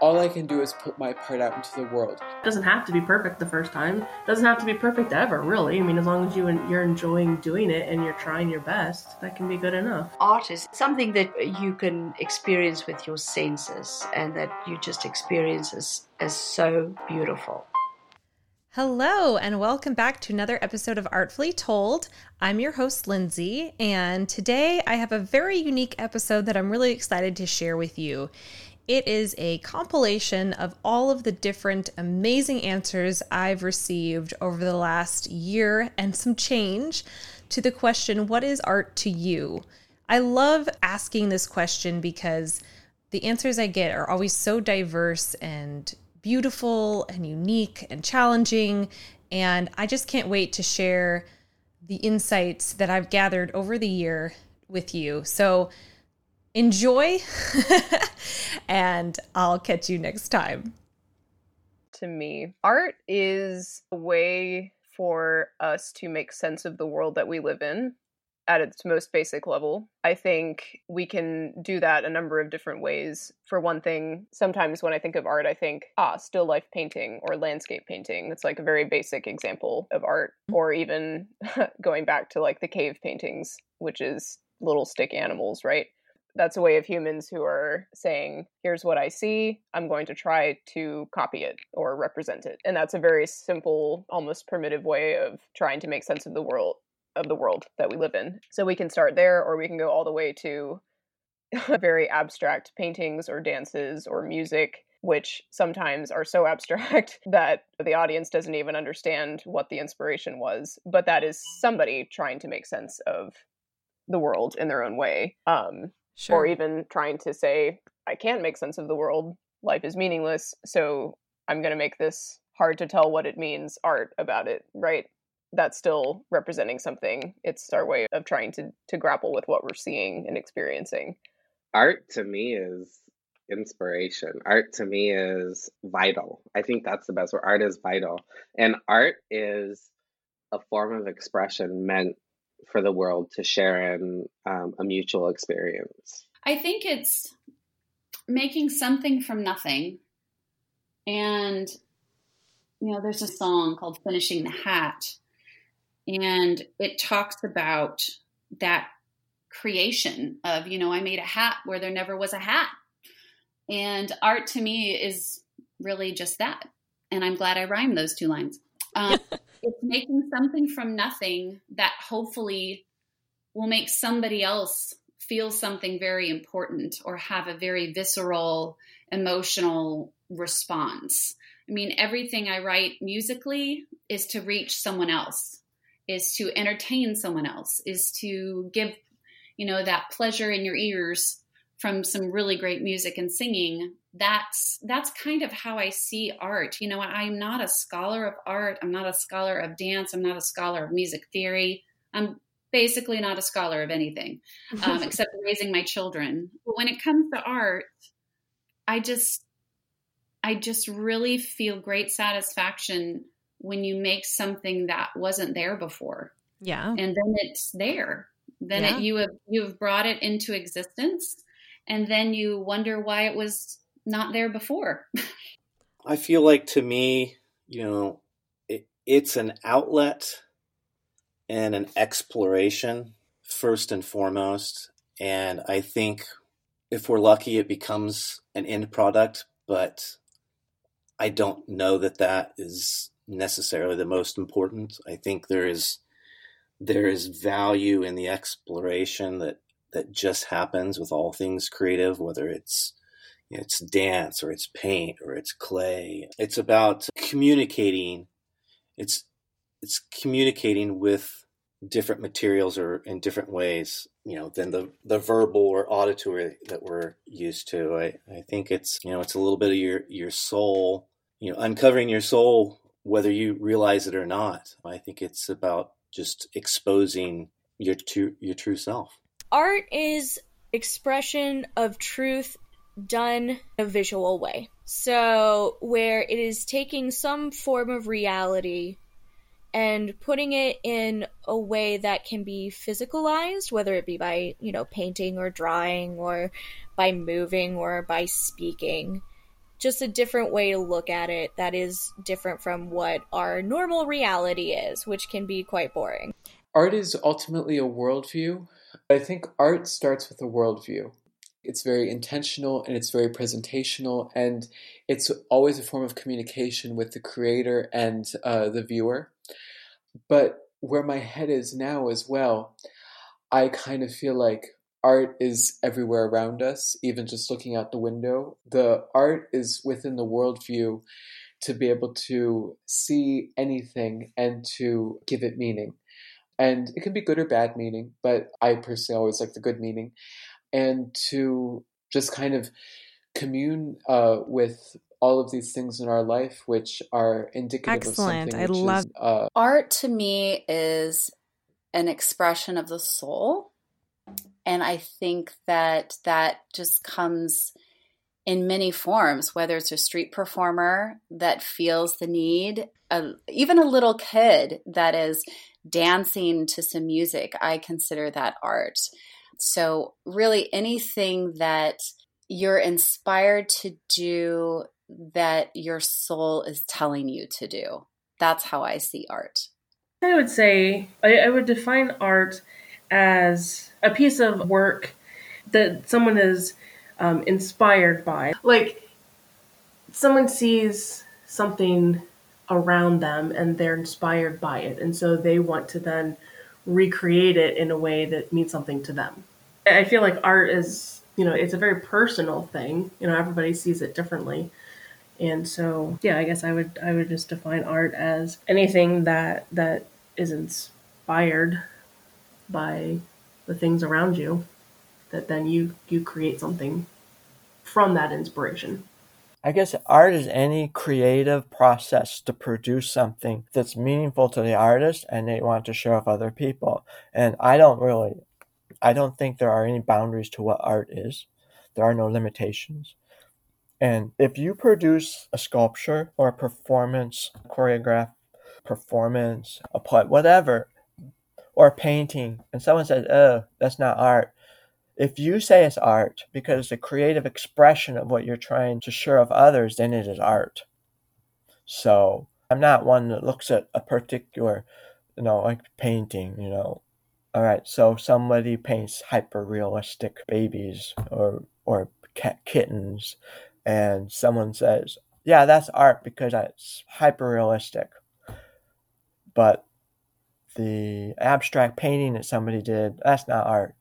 all I can do is put my part out into the world. It doesn't have to be perfect the first time. It doesn't have to be perfect ever, really. I mean, as long as you you're enjoying doing it and you're trying your best, that can be good enough. Art is something that you can experience with your senses and that you just experience as, as so beautiful. Hello, and welcome back to another episode of Artfully Told. I'm your host, Lindsay, and today I have a very unique episode that I'm really excited to share with you. It is a compilation of all of the different amazing answers I've received over the last year and some change to the question, What is art to you? I love asking this question because the answers I get are always so diverse and beautiful and unique and challenging. And I just can't wait to share the insights that I've gathered over the year with you. So, enjoy, and I'll catch you next time. To me, art is a way for us to make sense of the world that we live in at its most basic level. I think we can do that a number of different ways. For one thing, sometimes when I think of art, I think, ah, still life painting or landscape painting. That's like a very basic example of art. Or even going back to like the cave paintings, which is little stick animals, right? That's a way of humans who are saying here's what i see i'm going to try to copy it or represent it. And that's a very simple almost primitive way of trying to make sense of the world of the world that we live in. So we can start there or we can go all the way to very abstract paintings or dances or music which sometimes are so abstract that the audience doesn't even understand what the inspiration was. But that is somebody trying to make sense of the world in their own way. Um, sure. or even trying to say i can't make sense of the world. Life is meaningless so i'm going to make this hard to tell what it means art about it right? That's still representing something. It's our way of trying to to grapple with what we're seeing and experiencing. Art to me is inspiration. Art to me is vital. I think that's the best word. Art is vital. And art is a form of expression meant for the world to share in um, a mutual experience? I think it's making something from nothing. And, you know, there's a song called Finishing the Hat, and it talks about that creation of, you know, I made a hat where there never was a hat. And art to me is really just that. And I'm glad I rhymed those two lines. Um, it's making something from nothing that hopefully will make somebody else feel something very important or have a very visceral emotional response. I mean, everything I write musically is to reach someone else, is to entertain someone else, is to give, you know, that pleasure in your ears from some really great music and singing that's that's kind of how i see art. You know i'm not a scholar of art. I'm not a scholar of dance. I'm not a scholar of music theory. I'm basically not a scholar of anything um, except raising my children. But when it comes to art i just i just really feel great satisfaction when you make something that wasn't there before. Yeah. And then it's there. Then yeah. it, you have you have brought it into existence and then you wonder why it was not there before. I feel like to me, you know, it, it's an outlet and an exploration first and foremost. And I think if we're lucky, it becomes an end product, but I don't know that that is necessarily the most important. I think there is there is value in the exploration that that just happens with all things creative, whether it's it's dance or it's paint or it's clay. It's about communicating. It's it's communicating with different materials or in different ways, you know, than the the verbal or auditory that we're used to. I, I think it's you know it's a little bit of your your soul, you know, uncovering your soul whether you realize it or not. I think it's about just exposing your true your true self. Art is expression of truth done in a visual way. So, where it is taking some form of reality and putting it in a way that can be physicalized, whether it be by, you know, painting or drawing or by moving or by speaking. Just a different way to look at it that is different from what our normal reality is, which can be quite boring. Art is ultimately a worldview. I think art starts with a worldview. It's very intentional and it's very presentational, and it's always a form of communication with the creator and uh, the viewer. But where my head is now as well, I kind of feel like art is everywhere around us, even just looking out the window. The art is within the worldview to be able to see anything and to give it meaning. And it can be good or bad meaning, but I personally always like the good meaning and to just kind of commune uh, with all of these things in our life which are indicative Excellent. of I something love is, uh, art to me is an expression of the soul and i think that that just comes in many forms whether it's a street performer that feels the need uh, even a little kid that is dancing to some music i consider that art so, really, anything that you're inspired to do that your soul is telling you to do. That's how I see art. I would say I, I would define art as a piece of work that someone is um, inspired by. Like, someone sees something around them and they're inspired by it. And so they want to then recreate it in a way that means something to them. I feel like art is, you know, it's a very personal thing. You know, everybody sees it differently. And so, yeah, I guess I would I would just define art as anything that that is inspired by the things around you that then you you create something from that inspiration. I guess art is any creative process to produce something that's meaningful to the artist and they want to share with other people. And I don't really I don't think there are any boundaries to what art is. There are no limitations. And if you produce a sculpture or a performance, choreograph performance, a play, whatever, or a painting, and someone says, oh, that's not art. If you say it's art because it's a creative expression of what you're trying to share of others, then it is art. So I'm not one that looks at a particular, you know, like painting, you know, all right, so somebody paints hyper realistic babies or or cat kittens, and someone says, "Yeah, that's art because it's hyper realistic." But the abstract painting that somebody did, that's not art.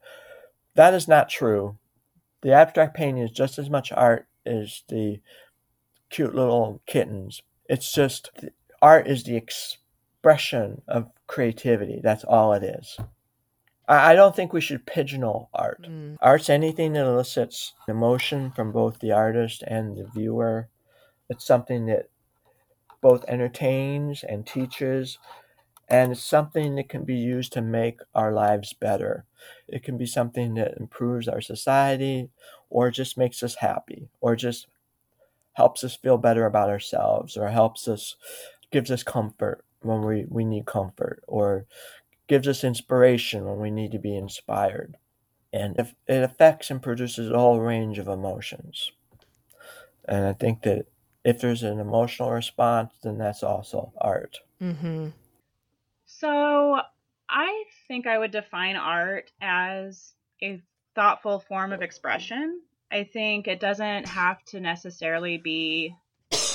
That is not true. The abstract painting is just as much art as the cute little kittens. It's just art is the expression of creativity. That's all it is. I don't think we should pigeonhole art. Mm. Art's anything that elicits emotion from both the artist and the viewer. It's something that both entertains and teaches, and it's something that can be used to make our lives better. It can be something that improves our society, or just makes us happy, or just helps us feel better about ourselves, or helps us, gives us comfort when we, we need comfort, or gives us inspiration when we need to be inspired. And if it affects and produces a whole range of emotions. And I think that if there's an emotional response, then that's also art. Mm-hmm. So I think I would define art as a thoughtful form of expression. I think it doesn't have to necessarily be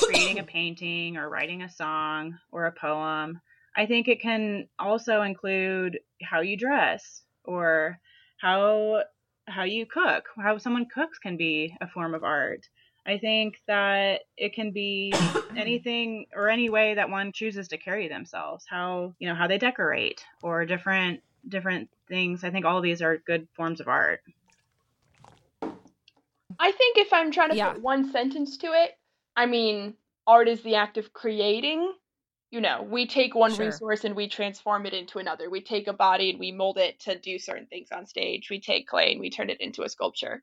creating a painting or writing a song or a poem. I think it can also include how you dress or how how you cook. How someone cooks can be a form of art. I think that it can be anything or any way that one chooses to carry themselves. How you know how they decorate or different different things. I think all of these are good forms of art. I think if I'm trying to yeah. put one sentence to it, I mean, art is the act of creating you know, we take one sure. resource and we transform it into another. We take a body and we mold it to do certain things on stage. We take clay and we turn it into a sculpture.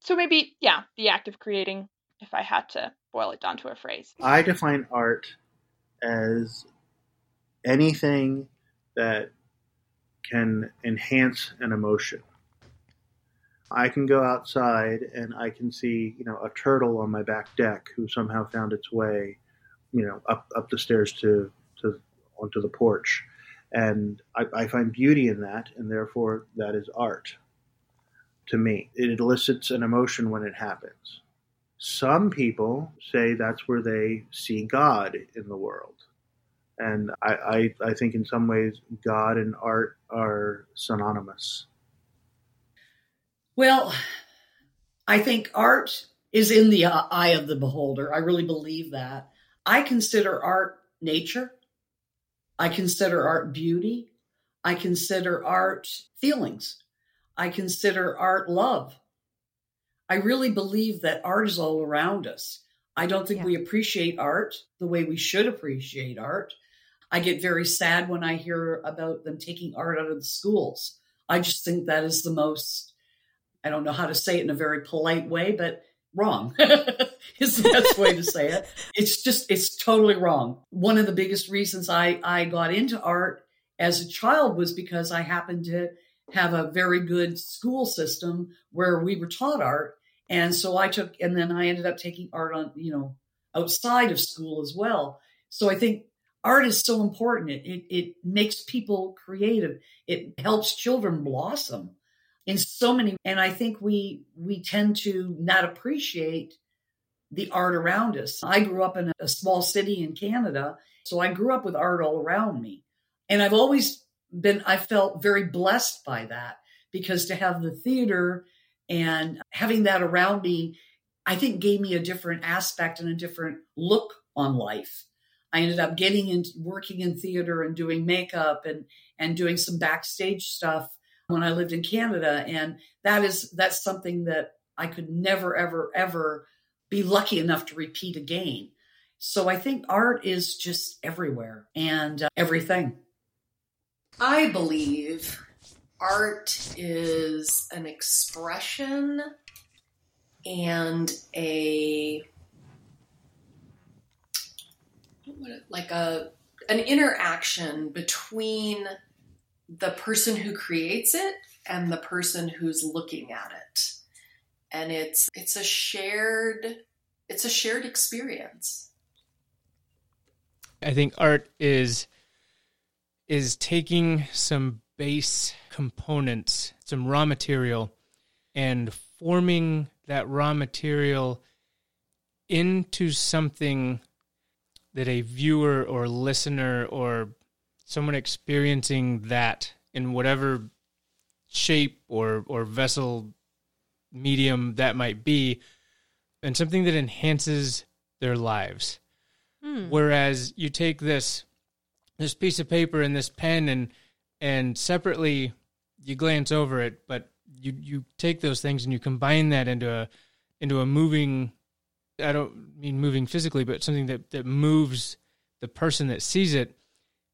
So maybe, yeah, the act of creating. If I had to boil it down to a phrase. I define art as anything that can enhance an emotion. I can go outside and I can see, you know, a turtle on my back deck who somehow found its way, you know, up up the stairs to to onto the porch, and I, I find beauty in that, and therefore that is art. To me, it elicits an emotion when it happens. Some people say that's where they see God in the world. And I, I, I think in some ways God and art are synonymous. Well, I think art is in the eye of the beholder. I really believe that. I consider art nature. I consider art beauty. I consider art feelings. I consider art love. I really believe that art is all around us. I don't think yeah. we appreciate art the way we should appreciate art. I get very sad when I hear about them taking art out of the schools. I just think that is the most, I don't know how to say it in a very polite way, but wrong is the best way to say it. It's just, it's totally wrong. One of the biggest reasons I, I got into art as a child was because I happened to have a very good school system where we were taught art. And so I took, and then I ended up taking art on, you know, outside of school as well. So I think art is so important. It, it, it makes people creative. It helps children blossom in so many. And I think we, we tend to not appreciate the art around us. I grew up in a small city in Canada. So I grew up with art all around me. And I've always been I felt very blessed by that because to have the theater and having that around me, I think gave me a different aspect and a different look on life. I ended up getting into working in theater and doing makeup and and doing some backstage stuff when I lived in Canada. And that is that's something that I could never, ever, ever be lucky enough to repeat again. So I think art is just everywhere and uh, everything. I believe art is an expression and a like a an interaction between the person who creates it and the person who's looking at it. And it's it's a shared it's a shared experience. I think art is is taking some base components, some raw material, and forming that raw material into something that a viewer or listener or someone experiencing that in whatever shape or or vessel medium that might be and something that enhances their lives hmm. whereas you take this this piece of paper and this pen and and separately you glance over it but you you take those things and you combine that into a into a moving I don't mean moving physically but something that that moves the person that sees it.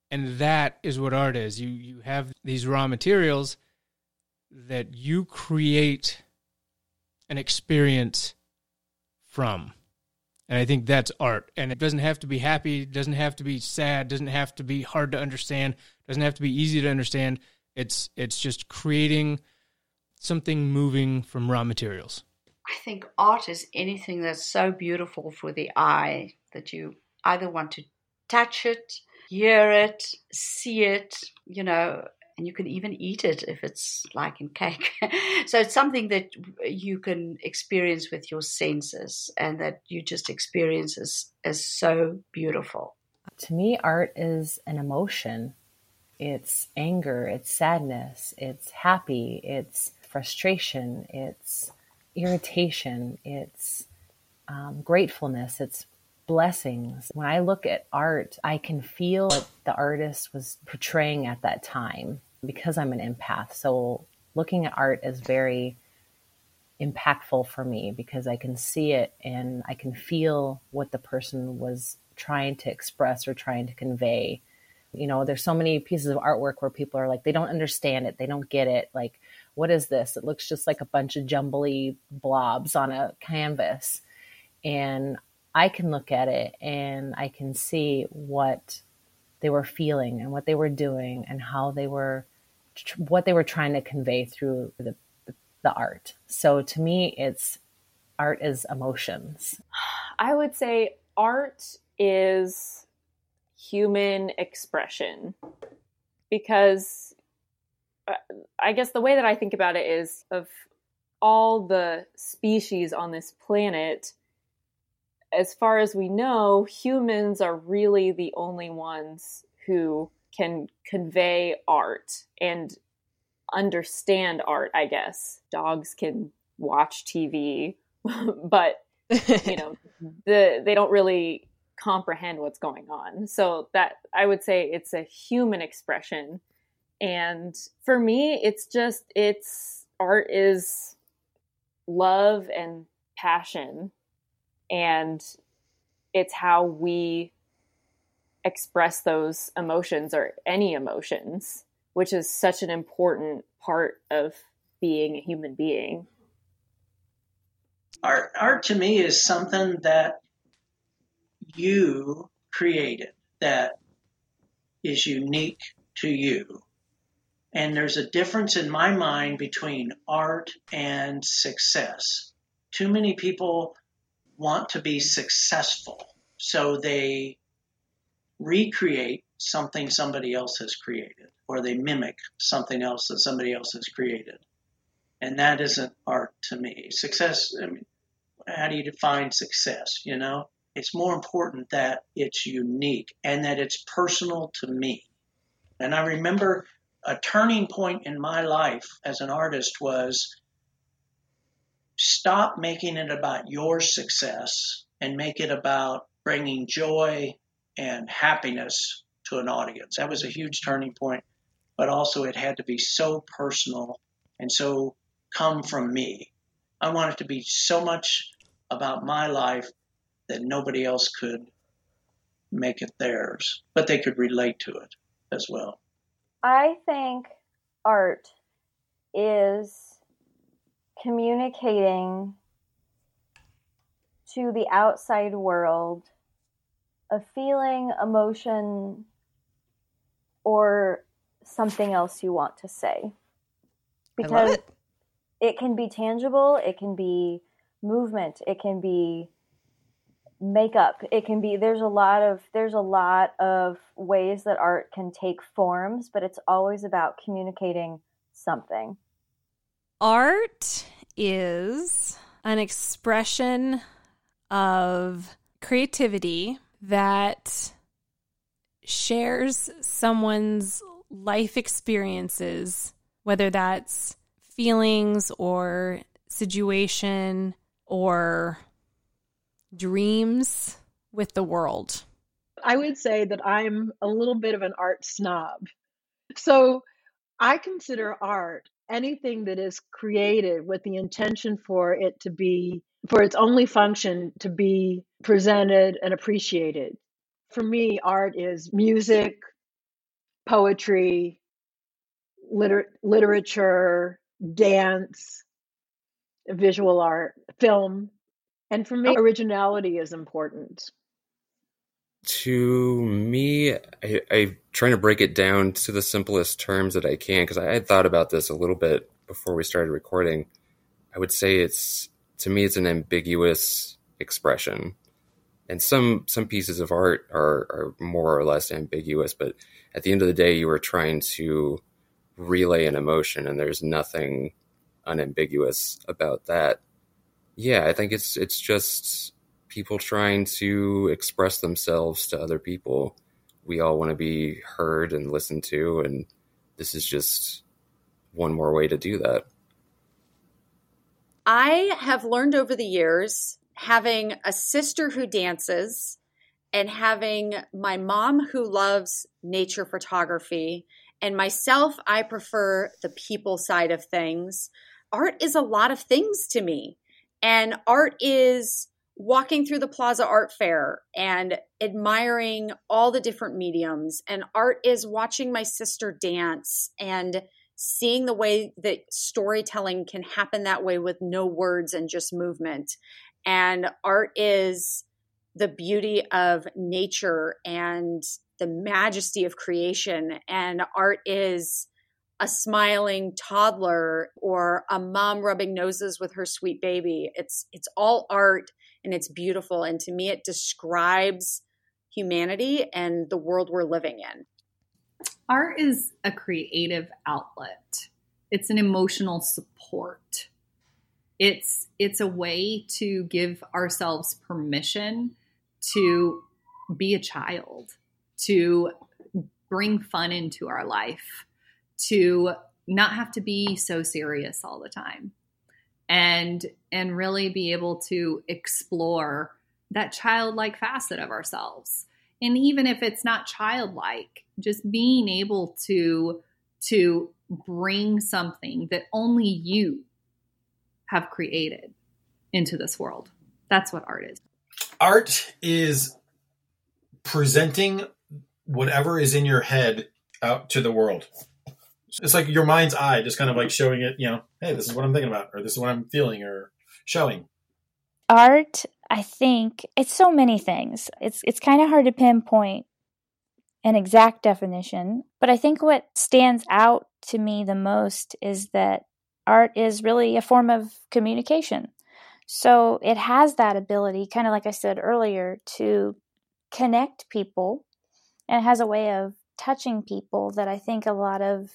And that is what art is. You you have these raw materials that you create an experience from and I think that's art. And it doesn't have to be happy, doesn't have to be sad, doesn't have to be hard to understand, doesn't have to be easy to understand. It's it's just creating something moving from raw materials. I think art is anything that's so beautiful for the eye that you either want to touch it, hear it, see it, you know, and you can even eat it if it's like in cake. so it's something that you can experience with your senses and that you just experience as, as so beautiful. To me, art is an emotion. It's anger, it's sadness, it's happy, it's frustration, it's irritation, it's um, gratefulness, it's blessings. When I look at art, I can feel what the artist was portraying at that time because I'm an empath. So looking at art is very impactful for me because I can see it and I can feel what the person was trying to express or trying to convey. You know, there's so many pieces of artwork where people are like, they don't understand it, they don't get it. Like, what is this? It looks just like a bunch of jumbly blobs on a canvas. And I can look at it and I can see what they were feeling and what they were doing and how they were what they were trying to convey through the, the, art. So to me it's art is emotions. I would say art is human expression because uh, I guess the way that I think about it is of all the species on this planet, as far as we know, humans are really the only ones who can convey art and understand art, I guess. Dogs can watch TV, but you know, the they don't really comprehend what's going on. So that I would say it's a human expression. And for me, it's just it's art is love and passion and it's how we express those emotions or any emotions, which is such an important part of being a human being. Art, art to me is something that you created that is unique to you. And there's a difference in my mind between art and success. Too many people want to be successful, so they recreate something somebody else has created, or they mimic something else that somebody else has created. And that isn't art to me. Success, I mean, how do you define success? You know, it's more important that it's unique and that it's personal to me. And I remember a turning point in my life as an artist was stop making it about your success and make it about bringing joy and happiness to an audience. That was a huge turning point, but also it had to be so personal and so come from me. I want it to be so much about my life that nobody else could make it theirs, but they could relate to it as well. I think art is communicating to the outside world a feeling, emotion, or something else you want to say. Because it. it can be tangible, it can be movement, it can be makeup it can be there's a lot of there's a lot of ways that art can take forms but it's always about communicating something art is an expression of creativity that shares someone's life experiences, whether that's feelings or situation or dreams with the world. I would say that I'm a little bit of an art snob. So I consider art anything that is created with the intention for it to be, for its only function to be presented and appreciated. For me, art is music, poetry, liter- literature, dance, visual art, film. And for me, originality is important. To me, I, I'm trying to break it down to the simplest terms that I can because I had thought about this a little bit before we started recording. I would say it's to me it's an ambiguous expression, and some some pieces of art are, are more or less ambiguous. But at the end of the day, you are trying to relay an emotion, and there's nothing unambiguous about that yeah, I think it's it's just people trying to express themselves to other people. We all want to be heard and listened to, and this is just one more way to do that. I have learned over the years, having a sister who dances and having my mom who loves nature photography, and myself, I prefer the people side of things. Art is a lot of things to me. And art is walking through the Plaza Art Fair and admiring all the different mediums. And art is watching my sister dance and seeing the way that storytelling can happen that way with no words and just movement. And art is the beauty of nature and the majesty of creation. And art is a smiling toddler or a mom rubbing noses with her sweet baby. It's it's all art and it's beautiful and to me it describes humanity and the world we're living in. Art is a creative outlet. It's an emotional support. It's it's a way to give ourselves permission to be a child, to bring fun into our life to not have to be so serious all the time and and really be able to explore that childlike facet of ourselves. And even if it's not childlike just being able to to bring something that only you have created into this world. That's what art is. Art is presenting whatever is in your head out to the world it's like your mind's eye, just kind of like showing it, you know, hey, this is what I'm thinking about, or this is what I'm feeling, or showing. Art, I think it's so many things. It's it's kind of hard to pinpoint an exact definition, but I think what stands out to me the most is that art is really a form of communication. So it has that ability, kind of like I said earlier, to connect people and it has a way of touching people that I think a lot of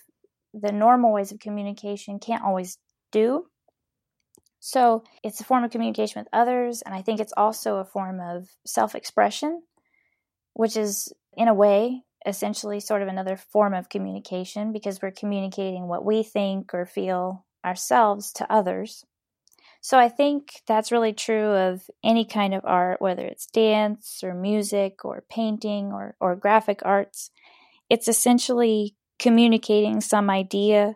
the normal ways of communication can't always do. So it's a form of communication with others, and I think it's also a form of self expression, which is, in a way, essentially sort of another form of communication because we're communicating what we think or feel ourselves to others. So I think that's really true of any kind of art, whether it's dance or music or painting or, or graphic arts. It's essentially communicating some idea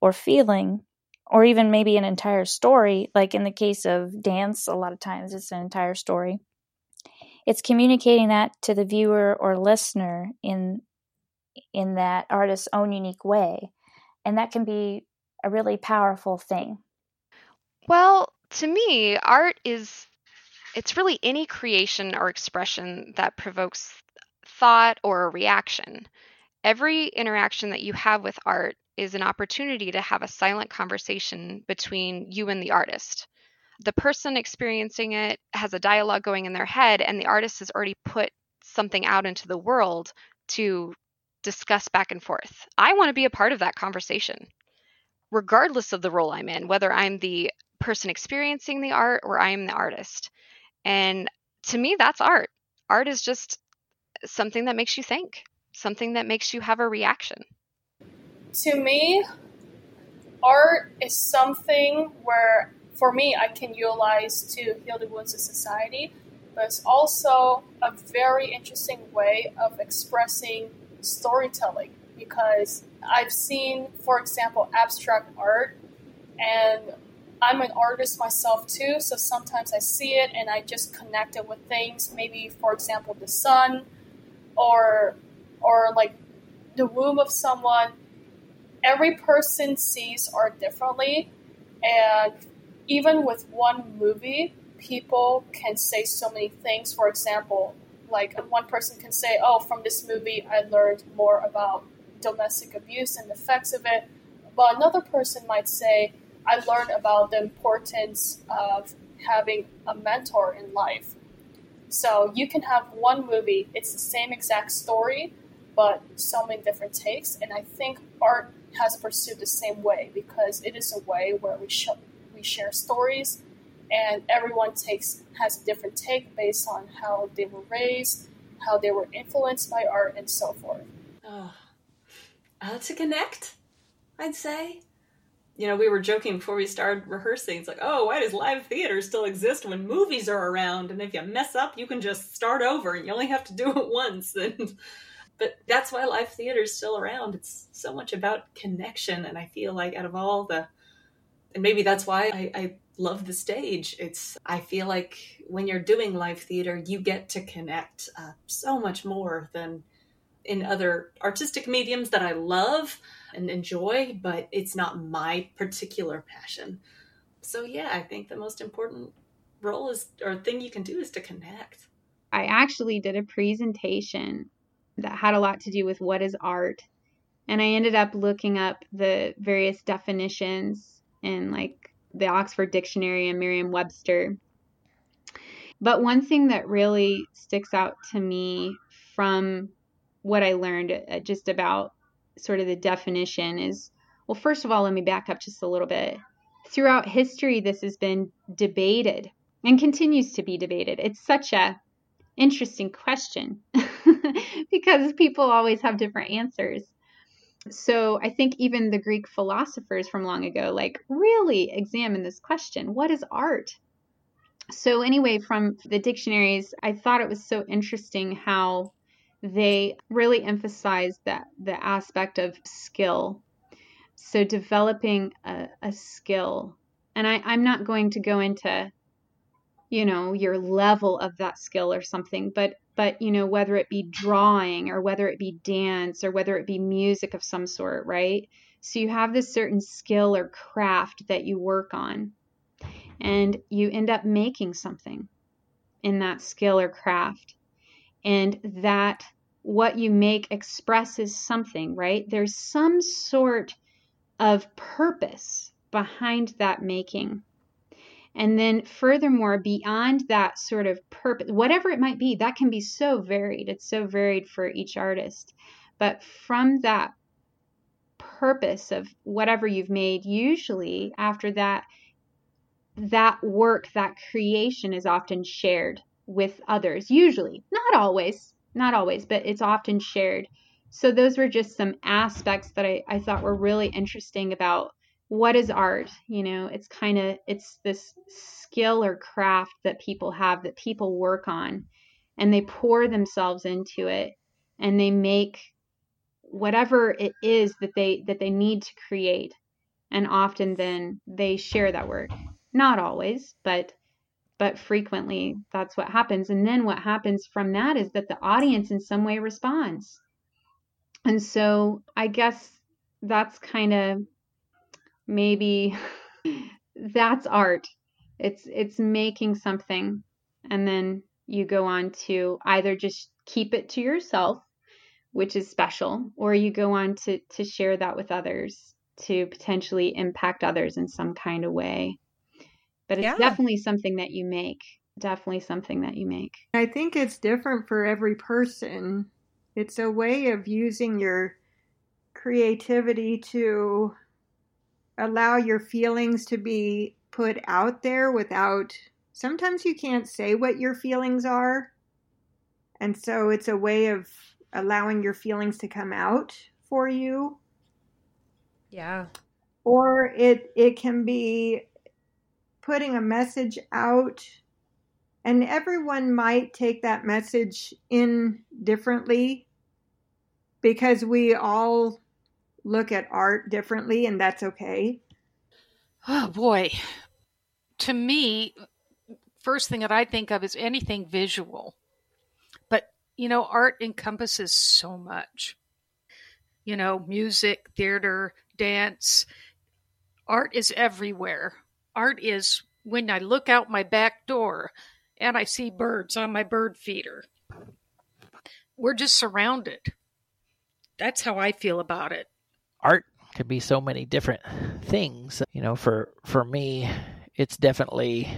or feeling or even maybe an entire story like in the case of dance a lot of times it's an entire story. It's communicating that to the viewer or listener in in that artist's own unique way and that can be a really powerful thing. Well to me art is it's really any creation or expression that provokes thought or a reaction Every interaction that you have with art is an opportunity to have a silent conversation between you and the artist. The person experiencing it has a dialogue going in their head, and the artist has already put something out into the world to discuss back and forth. I want to be a part of that conversation, regardless of the role I'm in, whether I'm the person experiencing the art or I am the artist. And to me, that's art. Art is just something that makes you think something that makes you have a reaction? To me, art is something where, for me, I can utilize to heal the wounds of society, but it's also a very interesting way of expressing storytelling because I've seen, for example, abstract art, and I'm an artist myself too, so sometimes I see it and I just connect it with things. Maybe, for example, the sun, or or like the womb of someone, every person sees art differently. And even with one movie, people can say so many things. For example, like one person can say, Oh, from this movie, I learned more about domestic abuse and the effects of it. But another person might say, I learned about the importance of having a mentor in life. So you can have one movie, it's the same exact story, but so many different takes. And I think art has pursued the same way because it is a way where we we share stories, and everyone takes has a different take based on how they were raised, how they were influenced by art, and so forth. Oh, to connect, I'd say. You know, we were joking before we started rehearsing. It's like, oh, why does live theater still exist when movies are around? And if you mess up, you can just start over, and you only have to do it once. And but that's why live theater is still around. It's so much about connection, and I feel like out of all the, and maybe that's why I, I love the stage. It's I feel like when you're doing live theater, you get to connect uh, so much more than in other artistic mediums that I love and enjoy, but it's not my particular passion. So yeah, I think the most important role is or thing you can do is to connect. I actually did a presentation that had a lot to do with what is art. And I ended up looking up the various definitions in like the Oxford Dictionary and Merriam Webster. But one thing that really sticks out to me from what I learned uh, just about sort of the definition is well, first of all, let me back up just a little bit. Throughout history, this has been debated and continues to be debated. It's such a interesting question because people always have different answers. So I think even the Greek philosophers from long ago like really examine this question, what is art? So anyway, from the dictionaries, I thought it was so interesting how they really emphasize that the aspect of skill. So developing a, a skill. And I, I'm not going to go into, you know, your level of that skill or something, but but you know, whether it be drawing or whether it be dance or whether it be music of some sort, right? So you have this certain skill or craft that you work on. And you end up making something in that skill or craft and that what you make expresses something, right? There's some sort of purpose behind that making. And then, furthermore, beyond that sort of purpose, whatever it might be, that can be so varied. It's so varied for each artist. But from that purpose of whatever you've made, usually after that, that work, that creation is often shared with others, usually, not always, not always, but it's often shared. So those were just some aspects that I, I thought were really interesting about what is art. You know, it's kind of it's this skill or craft that people have that people work on and they pour themselves into it and they make whatever it is that they that they need to create and often then they share that work not always but but frequently that's what happens and then what happens from that is that the audience in some way responds and so i guess that's kind of maybe that's art. It's it's making something and then you go on to either just keep it to yourself which is special or you go on to to share that with others to potentially impact others in some kind of way. But it's yeah. definitely something that you make definitely something that you make. I think it's different for every person. It's a way of using your creativity to allow your feelings to be put out there without sometimes you can't say what your feelings are. And so it's a way of allowing your feelings to come out for you. Yeah. Or it it can be putting a message out and everyone might take that message in differently because we all look at art differently and that's okay oh boy to me first thing that i think of is anything visual but you know art encompasses so much you know music theater dance art is everywhere art is when I look out my back door and I see birds on my bird feeder. We're just surrounded. That's how I feel about it. Art could be so many different things. You know, for for me, it's definitely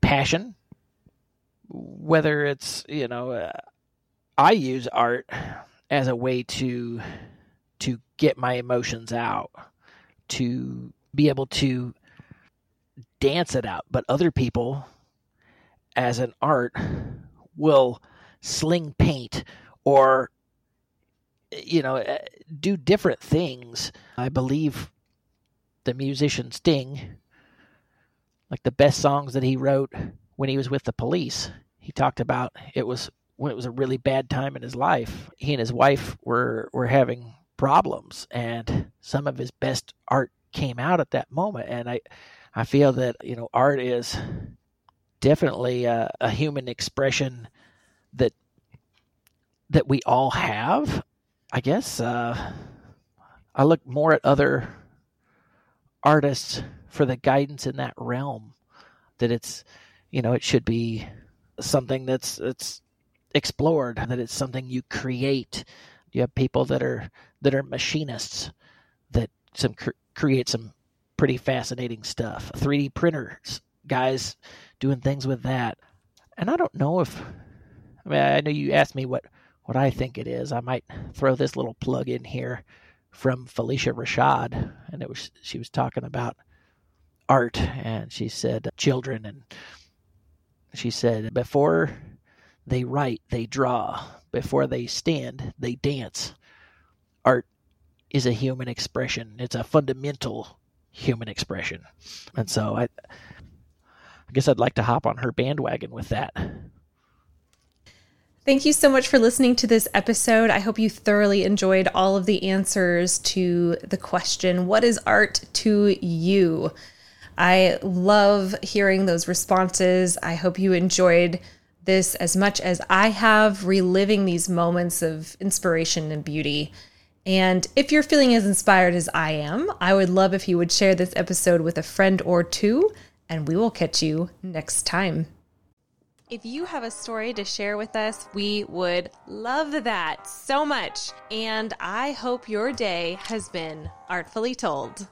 passion. Whether it's, you know, uh, I use art as a way to to get my emotions out, to be able to dance it out, but other people, as an art, will sling paint or you know eh, do different things. I believe the musician Sting, like the best songs that he wrote when he was with the police, he talked about it was when it was a really bad time in his life. He and his wife were were having problems, and some of his best art came out at that moment. And I I feel that you know art is definitely a, a human expression that that we all have. I guess uh, I look more at other artists for the guidance in that realm. that it's you know it should be something that's it's explored that it's something you create you have people that are that are machinists that some cr- create some pretty fascinating stuff 3d printers guys doing things with that and i don't know if i mean i know you asked me what what i think it is i might throw this little plug in here from Phylicia Rashad, and it was she was talking about art, and she said uh, children, and she said before they write, they draw. Before they stand, they dance. Art is a human expression. It's a fundamental human expression, and so I, I guess I'd like to hop on her bandwagon with that. Thank you so much for listening to this episode. I hope you thoroughly enjoyed all of the answers to the question What is art to you? I love hearing those responses. I hope you enjoyed this as much as I have, reliving these moments of inspiration and beauty. And if you're feeling as inspired as I am, I would love if you would share this episode with a friend or two, and we will catch you next time. If you have a story to share with us, we would love that so much. And I hope your day has been artfully told.